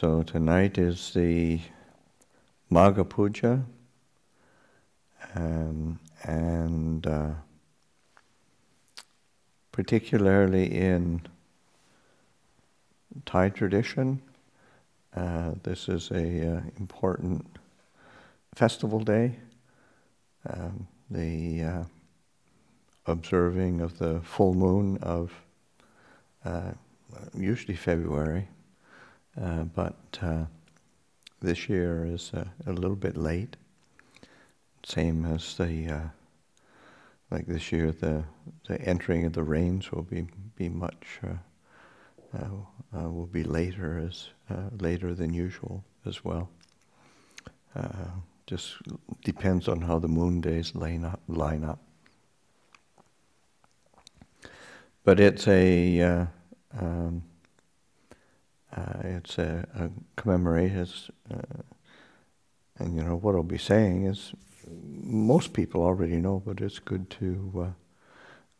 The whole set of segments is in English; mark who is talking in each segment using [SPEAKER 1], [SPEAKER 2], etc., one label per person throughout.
[SPEAKER 1] So tonight is the Magha Puja, um, and uh, particularly in Thai tradition, uh, this is a uh, important festival day. Um, the uh, observing of the full moon of uh, usually February, uh, but uh, this year is a little bit late. Same as the like this year, the the entering of the rains will be be much will be later as later than usual as well. just depends on how the moon days line up. Line up. But it's a uh, um, uh, it's a, a uh, and you know what I'll be saying is most people already know, but it's good to uh,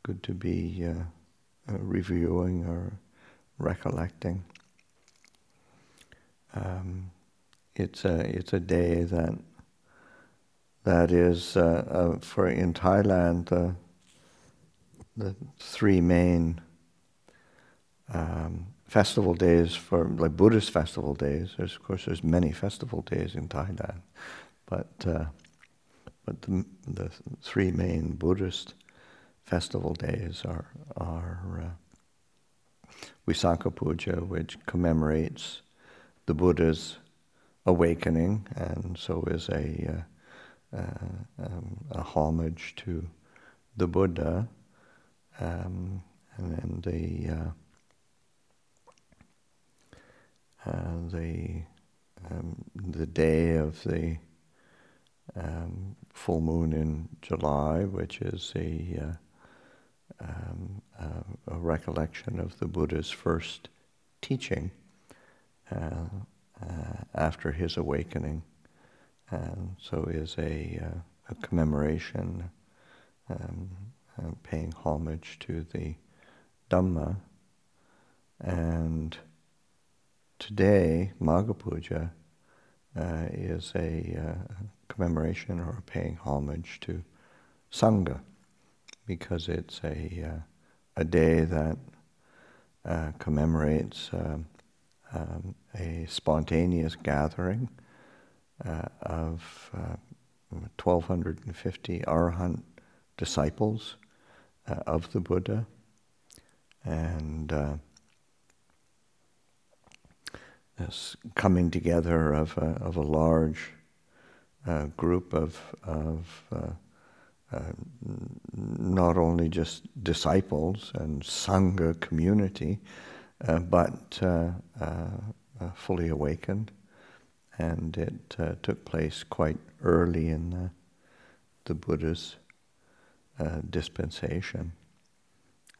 [SPEAKER 1] good to be uh, uh, reviewing or recollecting. Um, it's a it's a day that that is uh, for in Thailand the three main um, festival days for like Buddhist festival days. There's of course there's many festival days in Thailand, but uh, but the, the three main Buddhist festival days are are uh, Visakha Puja, which commemorates the Buddha's awakening, and so is a uh, uh um, a homage to the Buddha um, and then the uh, the um, the day of the um, full moon in July, which is a, uh, um, uh, a recollection of the Buddha's first teaching uh, uh, after his awakening, and so is a, a commemoration. Um, paying homage to the Dhamma. And today, Magha Puja uh, is a uh, commemoration or paying homage to Sangha because it's a, uh, a day that uh, commemorates um, um, a spontaneous gathering uh, of 1,250 arahant disciples uh, of the Buddha. And uh, this coming together of a, of a large uh, group of, of uh, uh, not only just disciples and Sangha community, uh, but fully awakened. And it took place quite early in the, the Buddha's uh, dispensation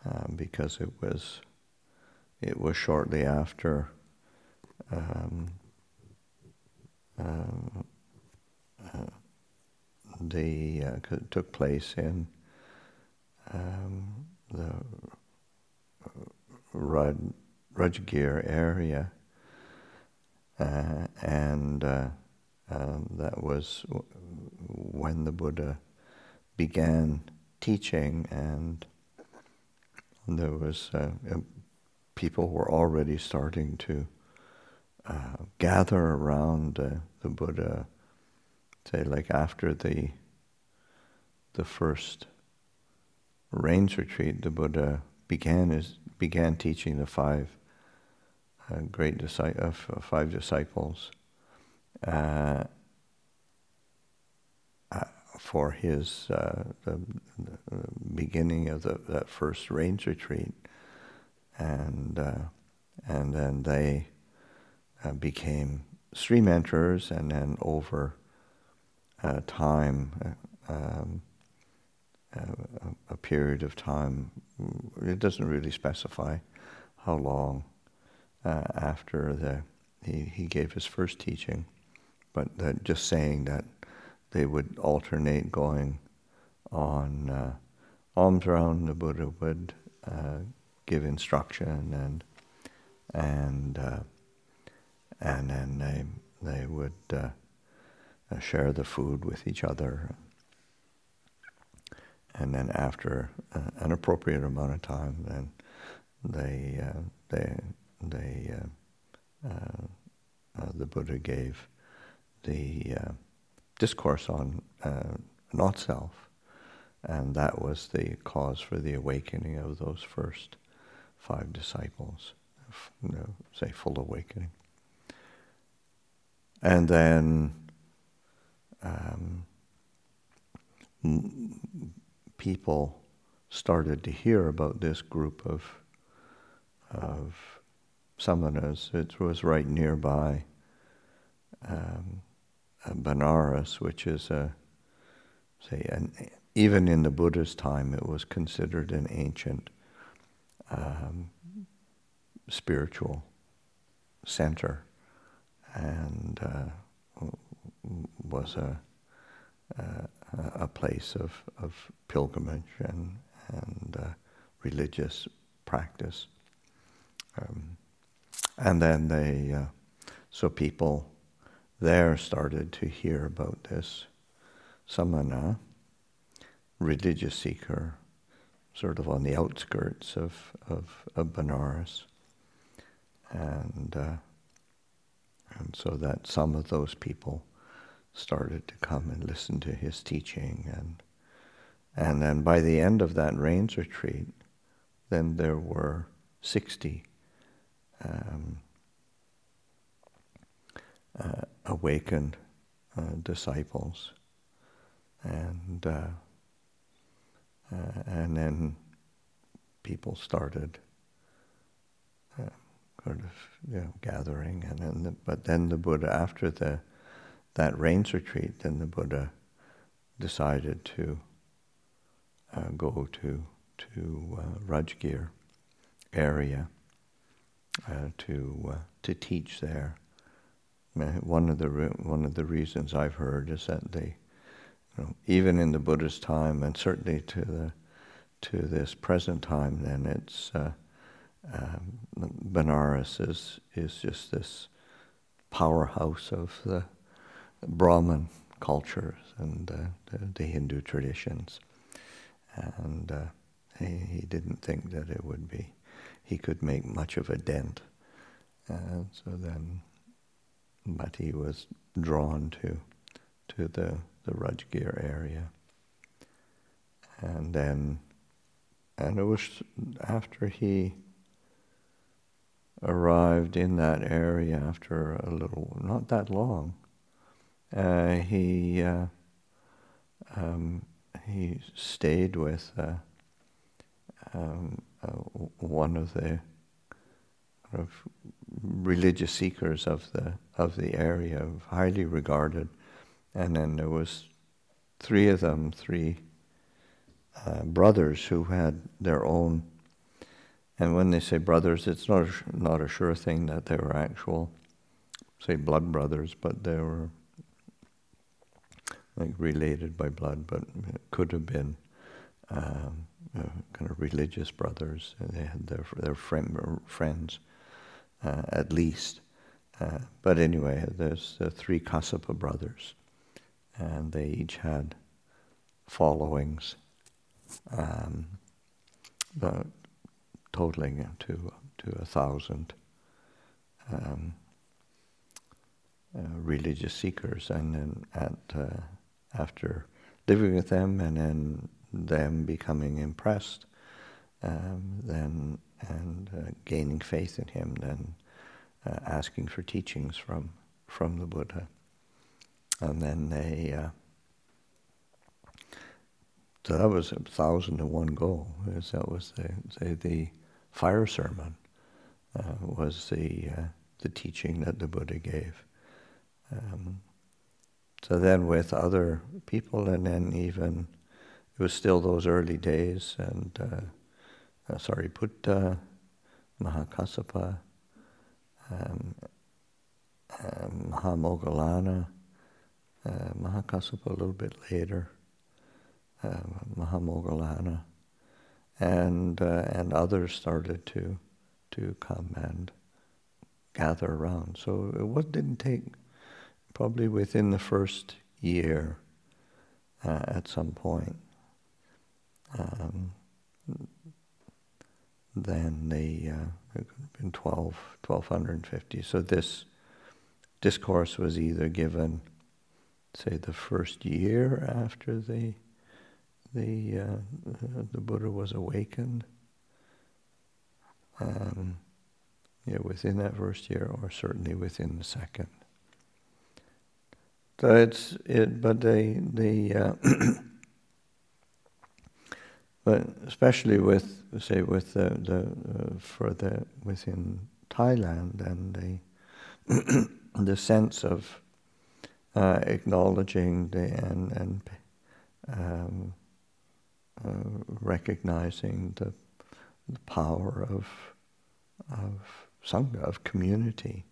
[SPEAKER 1] um, because it was it was shortly after um, uh, uh, the uh, took place in um, the Rud, Rajgir area, uh, and uh, um, that was when the Buddha began teaching, and there was uh, uh, people were already starting to uh, gather around uh, the Buddha. Say, like after the the first rains retreat, the Buddha began his began teaching the five uh, great disciples, uh, five disciples. Uh, for his uh, the, the, beginning of the, that first rains retreat, and uh, and then they uh, became stream enterers, and then over uh, time, uh, um, uh, a, a period of time, it doesn't really specify how long after the he, he gave his first teaching, but just saying that they would alternate going on uh, alms round. The Buddha would uh, give instruction and and uh, and then they they would uh, uh, share the food with each other. And then after uh, an appropriate amount of time, then they uh, they they the Buddha gave the discourse on not self, and that was the cause for the awakening of those first five disciples, you know, say full awakening. And then um, people started to hear about this group of of samanas. It was right nearby um, Benares, which is a say an, even in the Buddha's time, it was considered an ancient um, spiritual center and uh, was a, a, a, place of, of pilgrimage and, and uh, religious practice. Um, and then they, uh, so people there started to hear about this samana, religious seeker, sort of on the outskirts of, of, of Benares. And uh, and so that some of those people started to come and listen to his teaching. And, and then by the end of that rains retreat, then there were 60 um, uh, awakened uh, disciples. And, uh, uh and then people started sort of you know, gathering, and then the, but then the Buddha, after the that rains retreat, then the Buddha decided to uh, go to to uh, Rajgir area uh, to uh, to teach there. One of the re- one of the reasons I've heard is that they, you know, even in the Buddha's time, and certainly to the to this present time, then it's uh, um, Benares is, is just this powerhouse of the Brahmin cultures and uh, the, the, Hindu traditions. And uh, he, he, didn't think that it would be, he could make much of a dent. And so then, but he was drawn to, to the, the Rajgir area. And then, and it was after he arrived in that area after a little, not that long. Uh, he uh, um, he stayed with uh, um, uh, one of the of religious seekers of the of the area, highly regarded, and then there was three of them, three uh, brothers who had their own and when they say brothers, it's not a, not a sure thing that they were actual, say, blood brothers, but they were like related by blood, but it could have been um, uh, kind of religious brothers. They had their their friend, friends, uh, at least. Uh, but anyway, there's the three Kassapa brothers, and they each had followings. Um, totaling to to a thousand um, uh, religious seekers, and then at uh, after living with them, and then them becoming impressed, um, then and uh, gaining faith in him, then uh, asking for teachings from from the Buddha, and then they uh, so that was a thousand and one goal. That was the, the, the fire sermon uh, was the uh, the teaching that the Buddha gave. Um, so then, with other people, and then even it was still those early days, and uh, uh Sariputta, Mahakassapa, um, um, Mahamoggallana, uh, Mahakassapa a little bit later, uh, Mahamoggallana and uh, and others started to to come and gather around. So it was, didn't take, probably within the first year, uh, at some point, um, then the uh, in 12, 1250. So this discourse was either given, say, the first year after the the uh, the Buddha was awakened, um, yeah, within that first year, or certainly within the second. So it's it, but the the uh, but especially with say with the the uh, for the within Thailand and the the sense of uh, acknowledging the and and um, uh, recognizing the the power of of sangha of community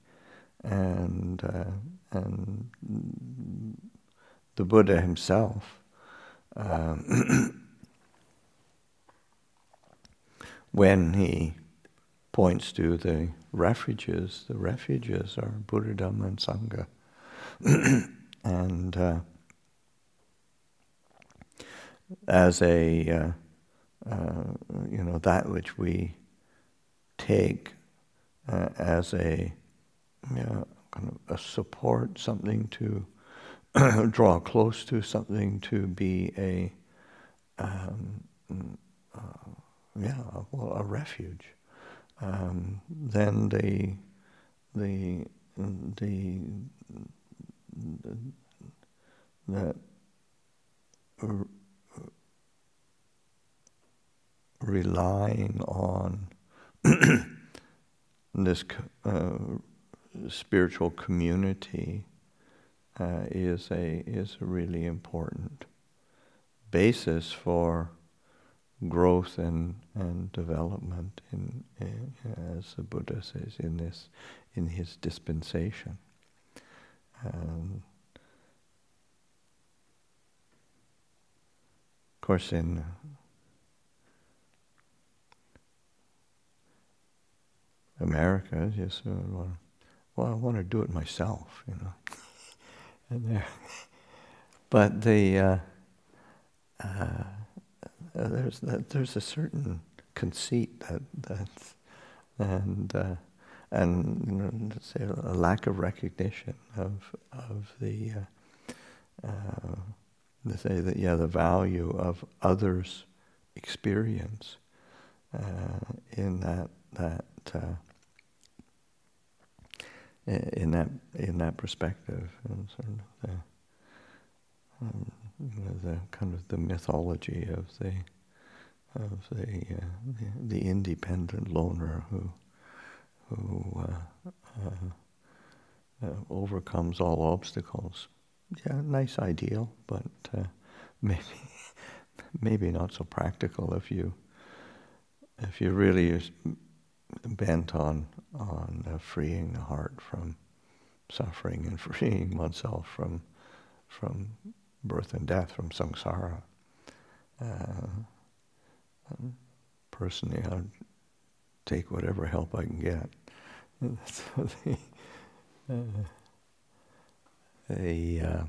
[SPEAKER 1] and uh, and the Buddha himself um, when he points to the refuges, the refuges are Buddha, Dhamma, and Sangha. and uh, as a, uh, uh, you know, that which we take uh, as a kind of a support, something to draw close to, something to be a um, uh, yeah, well, a refuge. Um, then the the the, the that relying on this uh, spiritual community uh, is a is a really important basis for growth and, and development in, in, as the Buddha says in this in his dispensation. Um, of course, in America, uh, well, I want to do it myself, you know. and there, but the uh, uh, there's there's a certain conceit that that's and uh, and you know, say a lack of recognition of of the uh, uh, say that yeah the value of others' experience uh, in that that in that in that perspective and sort of the, um, the kind of the mythology of the of the uh, the, the, independent loner who who uh, uh, uh overcomes all obstacles. Yeah, nice ideal, but uh, maybe maybe not so practical if you if you really bent on on uh, freeing the heart from suffering and freeing oneself from from birth and death from samsara. Uh, personally, I'd take whatever help I can get. so the, uh, a, uh,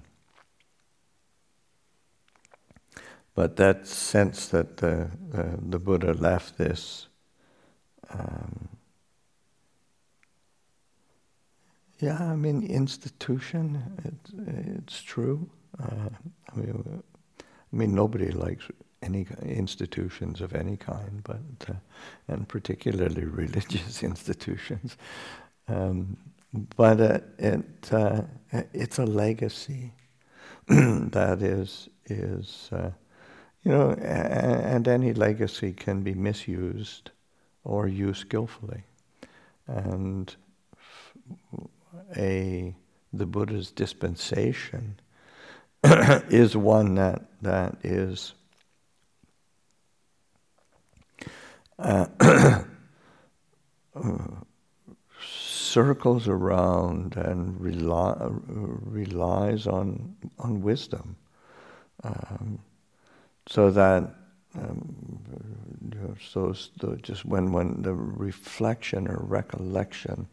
[SPEAKER 1] but that sense that the, uh, the Buddha left this um, yeah, I mean, institution, it, it's true. Uh, I mean, I mean, nobody likes any institutions of any kind, but uh, and particularly religious institutions. Um, but uh, it uh, it's a legacy that is is uh, you know, and any legacy can be misused or used skillfully, and a the Buddha's dispensation is one that that is uh, circles around and rely, relies on on wisdom, um, so that um, so just when when the reflection or recollection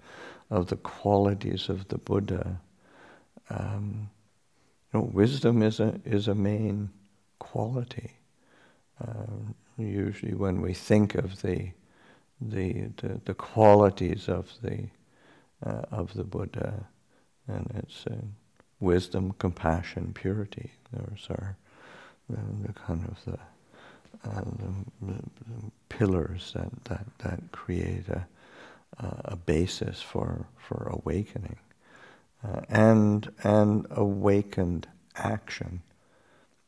[SPEAKER 1] of the qualities of the Buddha. Um, you know, wisdom is a is a main quality. Uh, usually, when we think of the the the, the qualities of the uh, of the Buddha, and it's uh, wisdom, compassion, purity. Those are the, the kind of the, uh, pillars that, that, that create a, a basis for, for awakening. Uh, and, and awakened action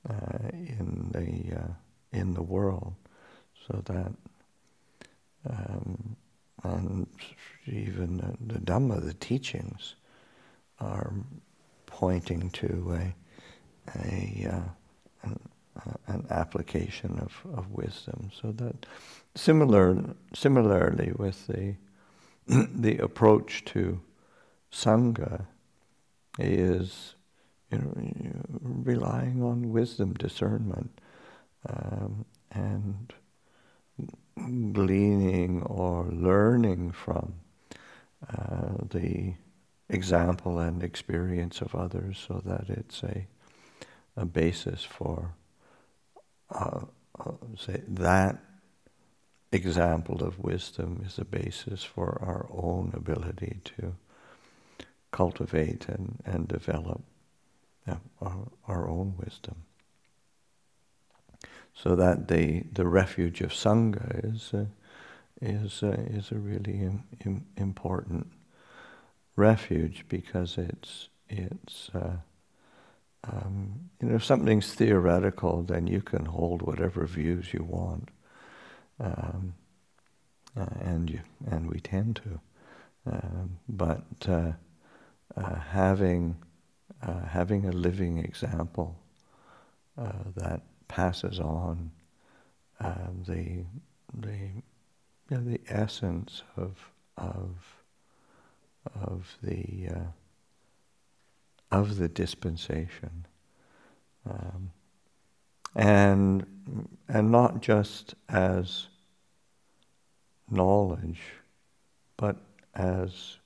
[SPEAKER 1] uh, in, the, uh, in the world so that um, and even the, the Dhamma, the teachings, are pointing to a, a uh, an, uh, an, application of, of wisdom. So that similar, similarly with the the approach to sangha is you know, relying on wisdom, discernment, um, and gleaning or learning from uh, the example and experience of others so that it's a, a basis for, uh, say, that example of wisdom is a basis for our own ability to cultivate and, and develop yeah, our, our own wisdom. So that the, the refuge of Sangha is, uh, is, uh, is a really Im- Im- important refuge because it's it's uh, um, you know if something's theoretical, then you can hold whatever views you want, um, uh, and you and we tend to, um, but uh, uh having uh, having a living example uh, that passes on the the you know, the essence of of of the uh, of the dispensation, um, and and not just as knowledge, but as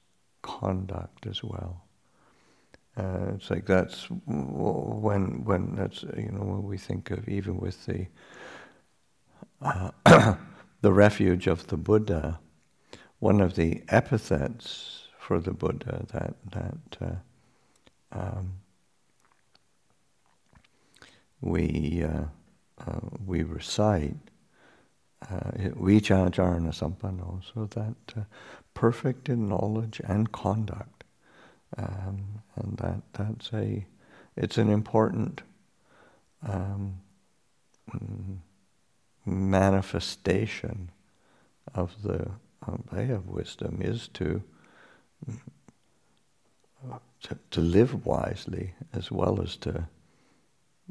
[SPEAKER 1] conduct as well. Uh, it's like that's when when that's you know when we think of even with the uh, the refuge of the Buddha, one of the epithets for the Buddha that that uh, um, we uh, uh, we recite uh, Sampanno, so that uh, perfect in knowledge and conduct, um, and that that's a it's an important um, manifestation of the way of wisdom is to to, to live wisely as well as to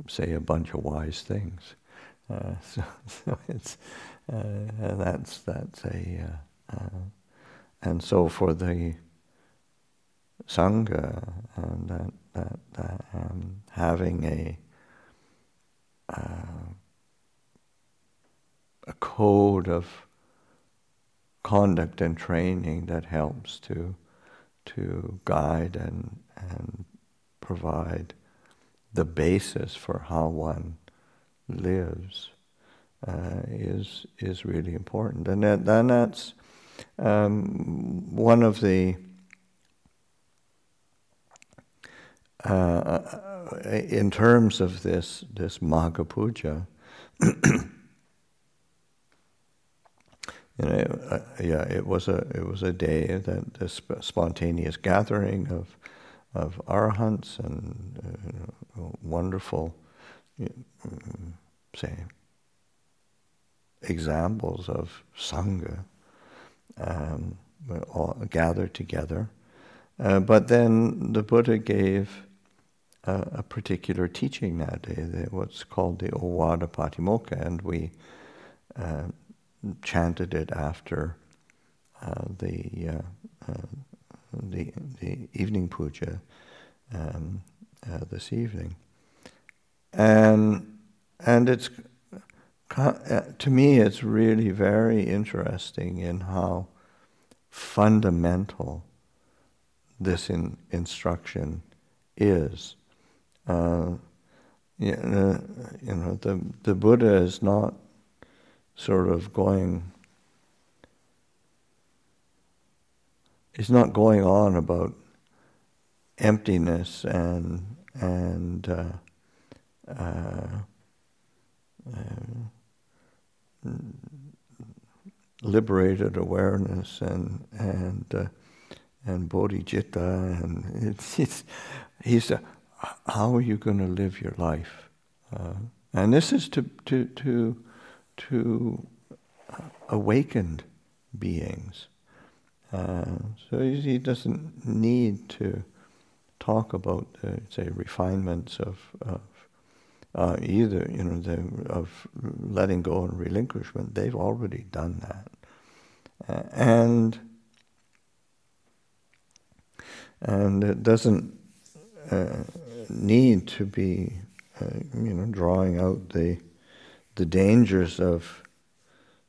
[SPEAKER 1] say a bunch of wise things. Uh, so, so, it's uh, that's that's a uh, uh, and so for the sangha and that that, that um, having a uh, a code of conduct and training that helps to to guide and, and provide the basis for how one lives uh, is is really important, and that, that's um, one of the uh, uh in terms of this this Magha Puja. know, uh, yeah, it was a it was a day that this spontaneous gathering of of arhants and uh, wonderful, um, say, examples of sangha um, all gathered together. Uh, but then the Buddha gave a, a, particular teaching that day, what's called the Ovada Patimokkha, and we uh, chanted it after uh, the, uh, uh, the, the evening puja um, uh, this evening, and and it's to me it's really very interesting in how fundamental this in, instruction is. Uh, you know, the, the Buddha is not sort of going, he's not going on about emptiness and, and uh, uh, uh, liberated awareness and, and, uh, and bodhicitta, and it's, it's, he's a, how are you going to live your life? Uh, and this is to, to, to, to awakened beings. Uh, so he doesn't need to talk about, uh, say, refinements of, of uh, either, you know, the, of letting go and relinquishment. They've already done that. Uh, and and it doesn't uh, need to be, uh, you know, drawing out the the dangers of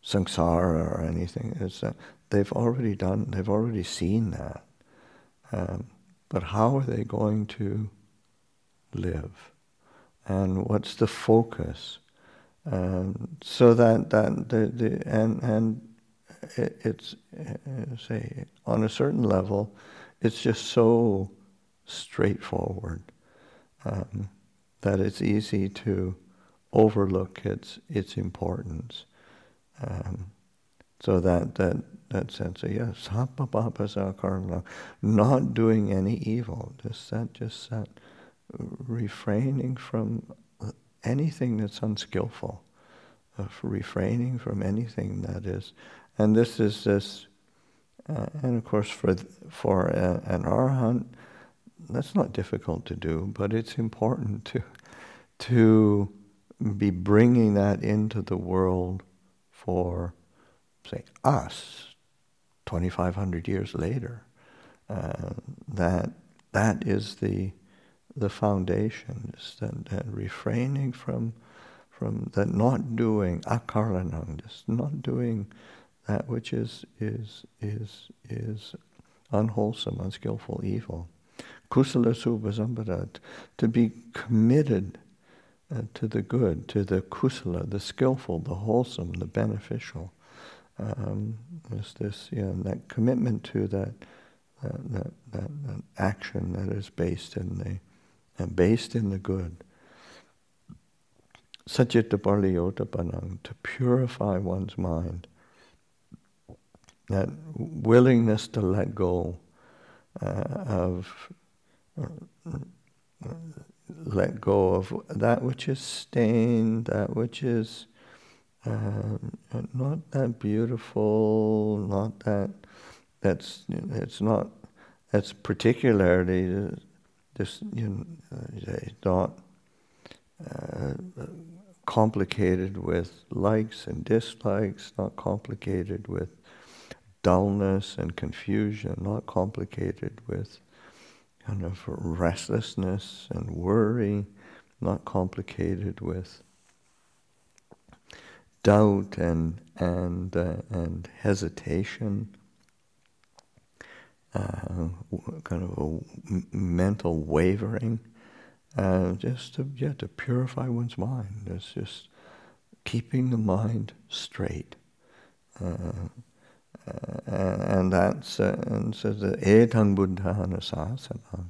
[SPEAKER 1] samsara or anything. It's, uh, they've already done. They've already seen that. Um, but how are they going to live? And what's the focus? Um, so that that the, the and and it, it's uh, say on a certain level, it's just so straightforward um, that it's easy to overlook its its importance. Um, so that that that sense of yes, not doing any evil, just that, just that, refraining from anything that's unskillful, of refraining from anything that is, and this is this, uh, and of course for for a, an arhat, that's not difficult to do, but it's important to to be bringing that into the world for, say, us, 2,500 years later. Uh, that that is the the foundation, is that, that refraining from from that not doing akaranam, just not doing that which is is is is unwholesome, unskillful, evil. Kusala subha to be committed uh, to the good, to the kusala, the skillful, the wholesome, the beneficial. Um, there's this, you know, that commitment to that, that, that, that, that action that is based in the, uh, based in the good. Sachitta panang, to purify one's mind. That willingness to let go uh, of let go of that which is stained, that which is uh, not that beautiful, not that that's it's not that's particularly just you know, not uh, complicated with likes and dislikes, not complicated with dullness and confusion, not complicated with kind of restlessness and worry, not complicated with doubt and and uh, and hesitation, uh, kind of a mental wavering. Uh, just to yeah, to purify one's mind. It's just keeping the mind straight. And that's and so etang buddhana sasanam.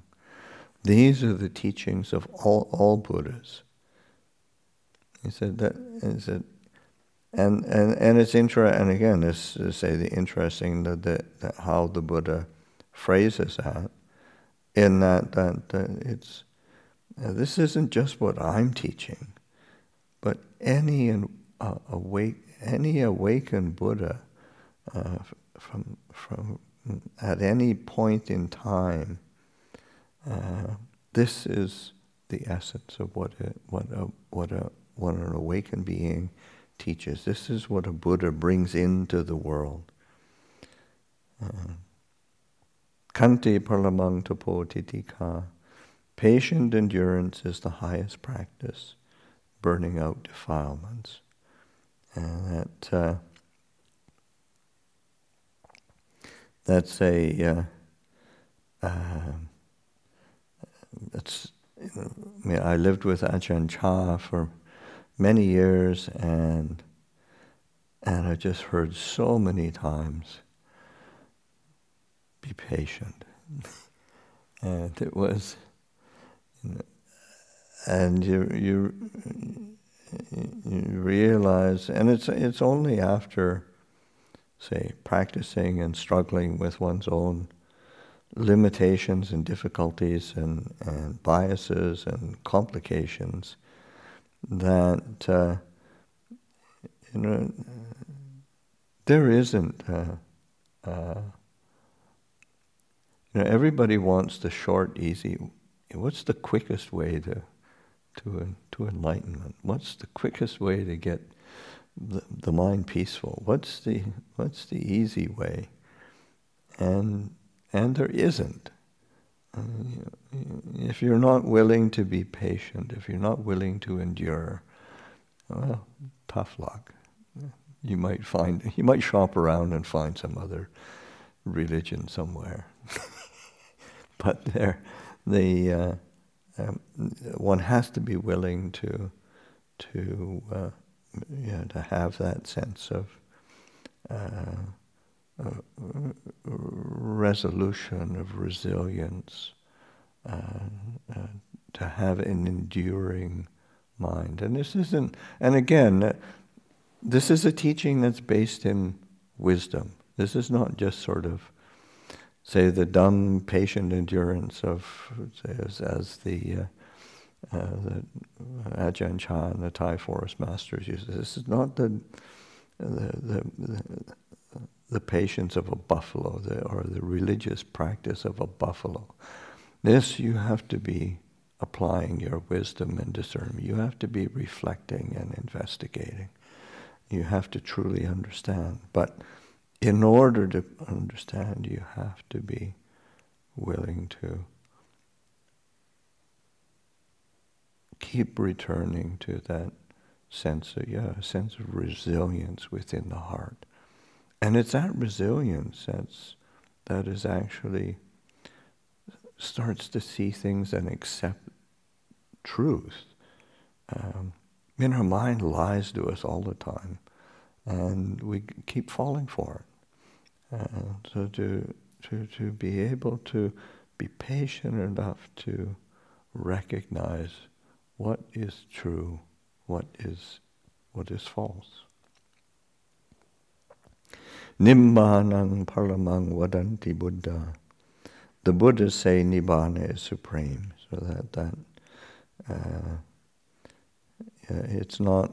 [SPEAKER 1] These are the teachings of all, all Buddhas. He said that he said and and and it's interesting and again this is say the interesting that, that, that how the Buddha phrases that in that that, that it's this isn't just what I'm teaching, but any uh, awake any awakened Buddha uh, from from at any point in time. Uh, this is the essence of what a, what a, what a, what an awakened being teaches. This is what a Buddha brings into the world. Kanti Kante paramang tapo titika. Patient endurance is the highest practice, burning out defilements. And that uh, that's a uh, you know, I mean, I lived with Ajahn Chah for many years, and and I just heard so many times, "Be patient," and it was, you know, and you you you realize, and it's it's only after, say, practicing and struggling with one's own limitations and difficulties and, and biases and complications that uh, you know there isn't uh, uh, you know everybody wants the short easy. What's the quickest way to to to enlightenment? What's the quickest way to get the, mind peaceful what's the what's the easy way and and there isn't. Uh, if you're not willing to be patient, if you're not willing to endure, well, tough luck. You might find, you might shop around and find some other religion somewhere. but there, the uh, um, one has to be willing to to uh, you know, to have that sense of uh, uh, resolution, of resilience, uh, uh, to have an enduring mind. And this isn't, and again, uh, this is a teaching that's based in wisdom. This is not just sort of, say, the dumb, patient endurance of, say, as, as the, uh, uh, the Ajahn Chah and the Thai forest masters use. This is not the, the, the, the the patience of a buffalo the, or the religious practice of a buffalo. This you have to be applying your wisdom and discernment. You have to be reflecting and investigating. You have to truly understand. But in order to understand, you have to be willing to keep returning to that sense of yeah, sense of resilience within the heart. And it's that resilience that's, that is actually starts to see things and accept truth. Um, I mean, our mind lies to us all the time, and we keep falling for it. Uh, so to, to, to be able to be patient enough to recognize what is true, what is, what is false. Nibbanang paramang vadanti Buddha. The Buddhas say Nibbana is supreme, so that that uh, it's not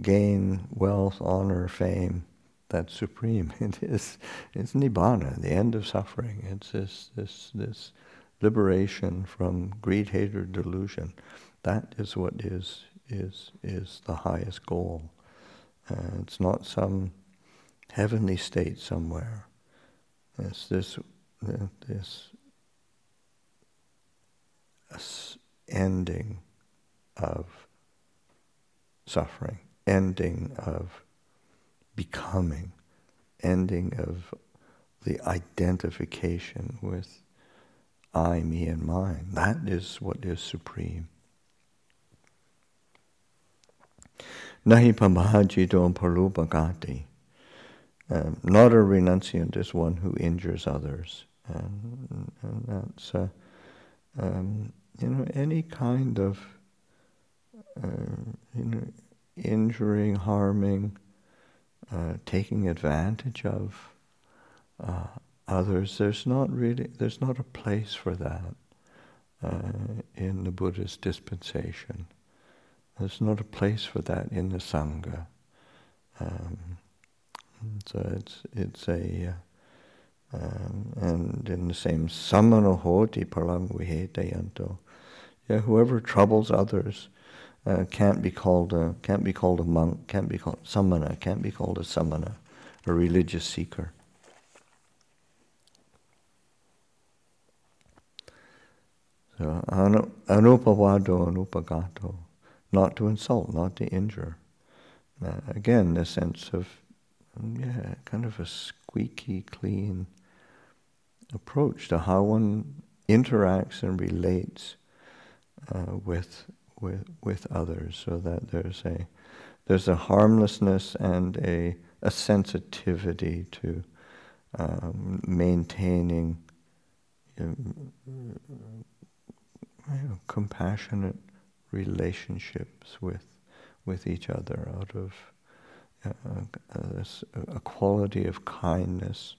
[SPEAKER 1] gain, wealth, honor, fame that's supreme. It is it's Nibbana, the end of suffering. It's this this this liberation from greed, hatred, delusion. That is what is is is the highest goal. Uh, it's not some heavenly state somewhere. It's this, this ending of suffering, ending of becoming, ending of the identification with I, me, and mine. That is what is supreme. Nahi parupagati. Um, not a renunciant is one who injures others. And, and that's, uh, um, you know, any kind of, uh, you know, injuring, harming, uh, taking advantage of uh, others. There's not really, there's not a place for that uh, in the Buddhist dispensation. There's not a place for that in the Sangha. Um, so it's it's a uh, um, and in the same samano hoti palang vihetayanto. Yeah, whoever troubles others uh, can't be called a can't be called a monk, can't be called samana, can't be called a samana, a religious seeker. Anupavado anupagato, not to insult, not to injure. Uh, again, the sense of yeah, kind of a squeaky clean approach to how one interacts and relates uh, with with with others, so that there's a there's a harmlessness and a a sensitivity to um, maintaining know, you know, compassionate relationships with with each other out of uh, a quality of kindness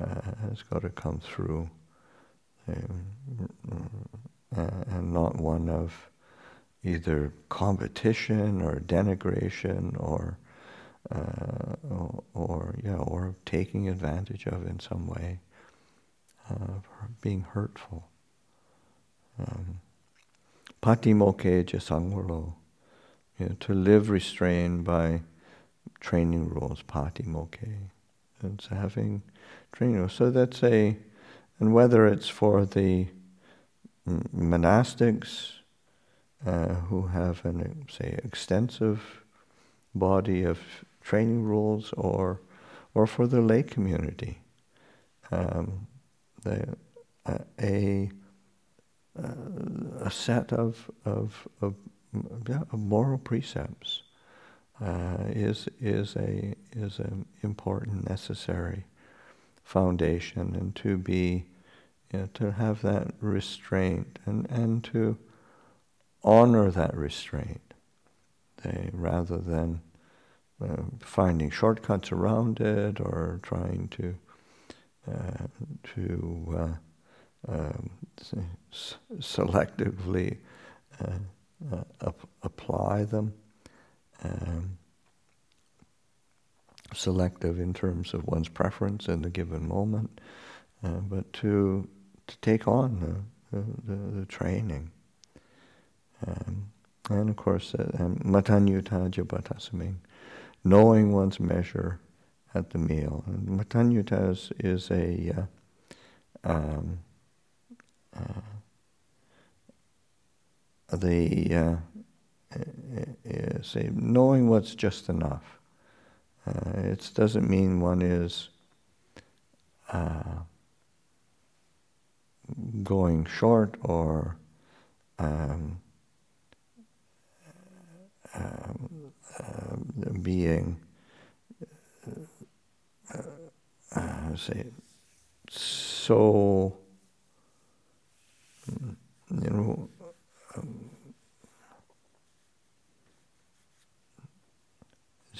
[SPEAKER 1] uh, has got to come through, um, uh, and not one of either competition or denigration or, uh, or, or, yeah, or taking advantage of in some way, uh, being hurtful. Um, Patimokkha sangvaro, you know, to live restrained by training rules, patimokkha. It's having training rules. So that's a, and whether it's for the monastics uh, who have an, say, extensive body of training rules or, or for the lay community. Um, the, uh, a, a set of, of, of, yeah, of moral precepts uh, is is a is an important necessary foundation, and to be you know, to have that restraint and and to honor that restraint, they, rather than uh, finding shortcuts around it or trying to uh, to um, selectively uh, uh, apply them um, selective in terms of one's preference in the given moment, uh, but to to take on the, the, the training. Um, and of course, uh, um, matanyuta jabatasami, knowing one's measure at the meal. And matanyuta is, is a uh, um, the uh, say knowing what's just enough. Uh, it doesn't mean one is uh, going short or um, um, uh, being, uh, uh, say, so, you know, um,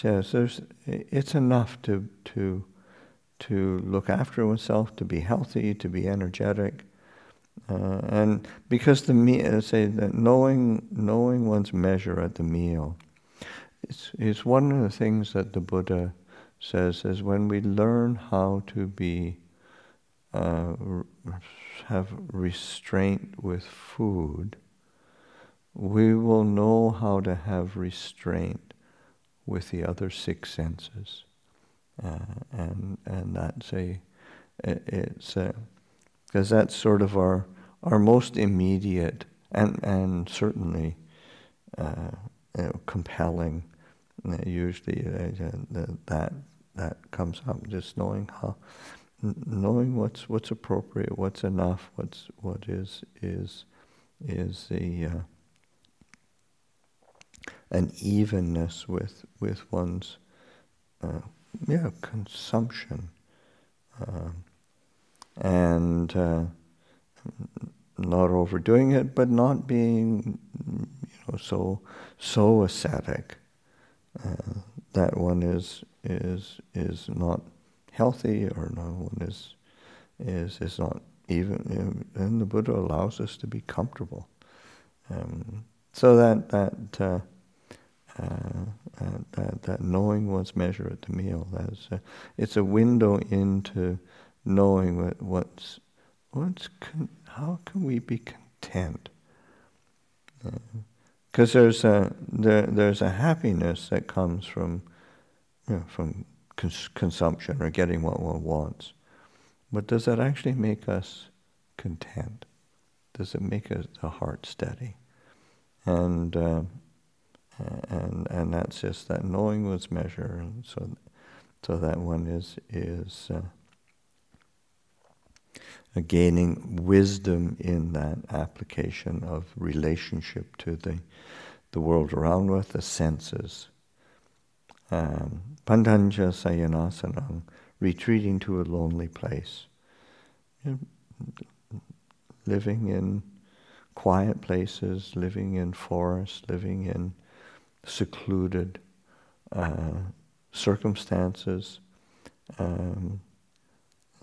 [SPEAKER 1] Yes, there's, it's enough to, to, to look after oneself, to be healthy, to be energetic. Uh, and because the meal, say that knowing, knowing one's measure at the meal, it's, it's one of the things that the Buddha says is when we learn how to be, uh, have restraint with food, we will know how to have restraint with the other six senses. Uh, and and that's a it's because that's sort of our our most immediate and and certainly uh, you know, compelling. Uh, usually uh, that that comes up just knowing how knowing what's what's appropriate, what's enough, what's what is is is the uh, an evenness with with one's uh, yeah consumption. Um, and uh, not overdoing it, but not being you know so so ascetic uh, that one is is is not healthy or no one is is is not even and the Buddha allows us to be comfortable. Um, so that that uh, uh, uh, that, that knowing one's measure at the meal. That's a, it's a window into knowing what, what's what's con- how can we be content? Because uh, there's a there, there's a happiness that comes from you know, from cons- consumption or getting what one wants, but does that actually make us content? Does it make us, the heart steady? And uh, and and that's just that knowing was measure, so so that one is is uh, gaining wisdom in that application of relationship to the, the world around with, the senses. Um, Pandanja Sayanasanam, retreating to a lonely place. living in quiet places, living in forests, living in secluded uh, circumstances. Um,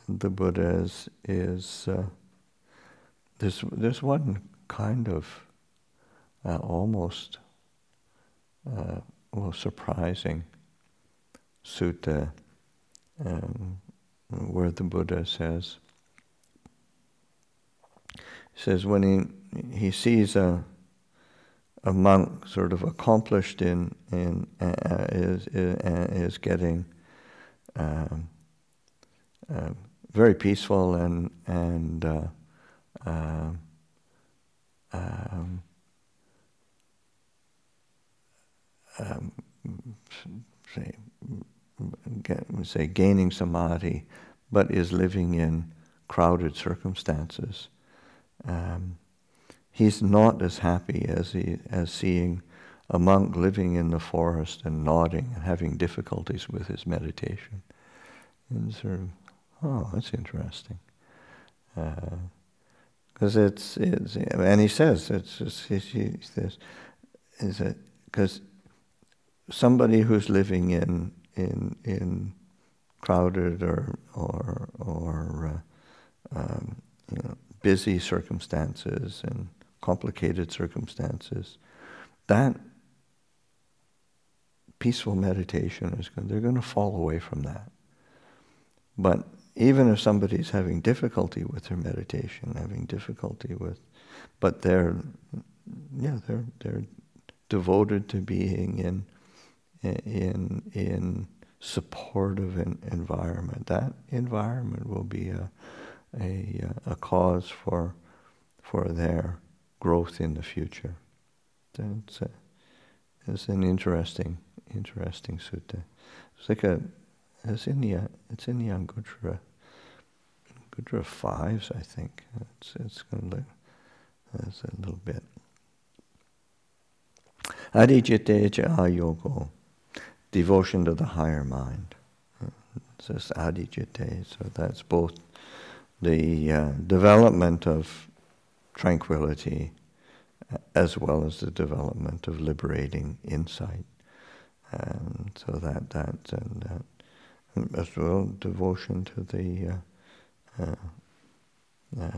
[SPEAKER 1] the Buddha is, is uh, there's, there's one kind of uh, almost uh, well surprising sutta um, where the Buddha says says when he he sees a a monk sort of accomplished in in uh, is, is, uh, is getting uh, very peaceful and and uh, um, um, um say, gaining samadhi, but is living in crowded circumstances. Um, he's not as happy as he as seeing a monk living in the forest and nodding and having difficulties with his meditation. And sort of Oh, that's interesting. Because uh, it's, it's, and he says, it's, it's he says, is it because somebody who's living in in in crowded or or or uh, um, you know, busy circumstances and complicated circumstances, that peaceful meditation is going. They're going to fall away from that. But even if somebody's having difficulty with their meditation, having difficulty with, but they're, yeah, they're they're devoted to being in in in supportive environment. That environment will be a a, a cause for for their growth in the future. That's a, it's an interesting interesting sutta. It's like a it's in the it's in the Anguttara Anguttara fives, I think. It's it's going to look that's a little bit. Adhicitte ayogo, devotion to the higher mind. Says adhicitte, so that's both the uh, development of tranquility uh, as well as the development of liberating insight. And so that that and that as well devotion to the uh, uh,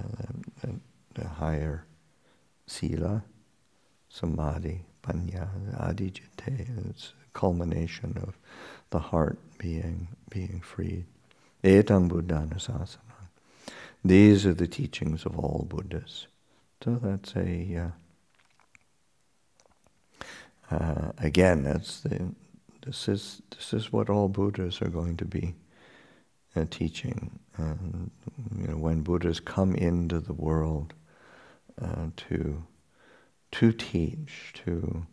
[SPEAKER 1] the, the, higher sila, samadhi, panya, adhicitte. It's culmination of the heart being being freed. Etam buddhanasasana. These are the teachings of all Buddhas. So that's a uh, uh, again that's the this is this is what all Buddhas are going to be uh, teaching. And you know, when Buddhas come into the world uh, to to teach, to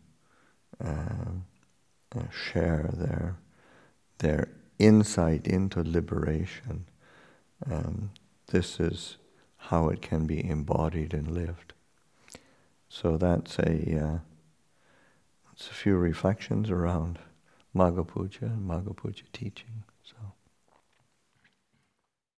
[SPEAKER 1] uh, share their their insight into liberation, um, this is how it can be embodied and lived. So that's a uh, a few reflections around Magha Puja and Magha Puja teaching.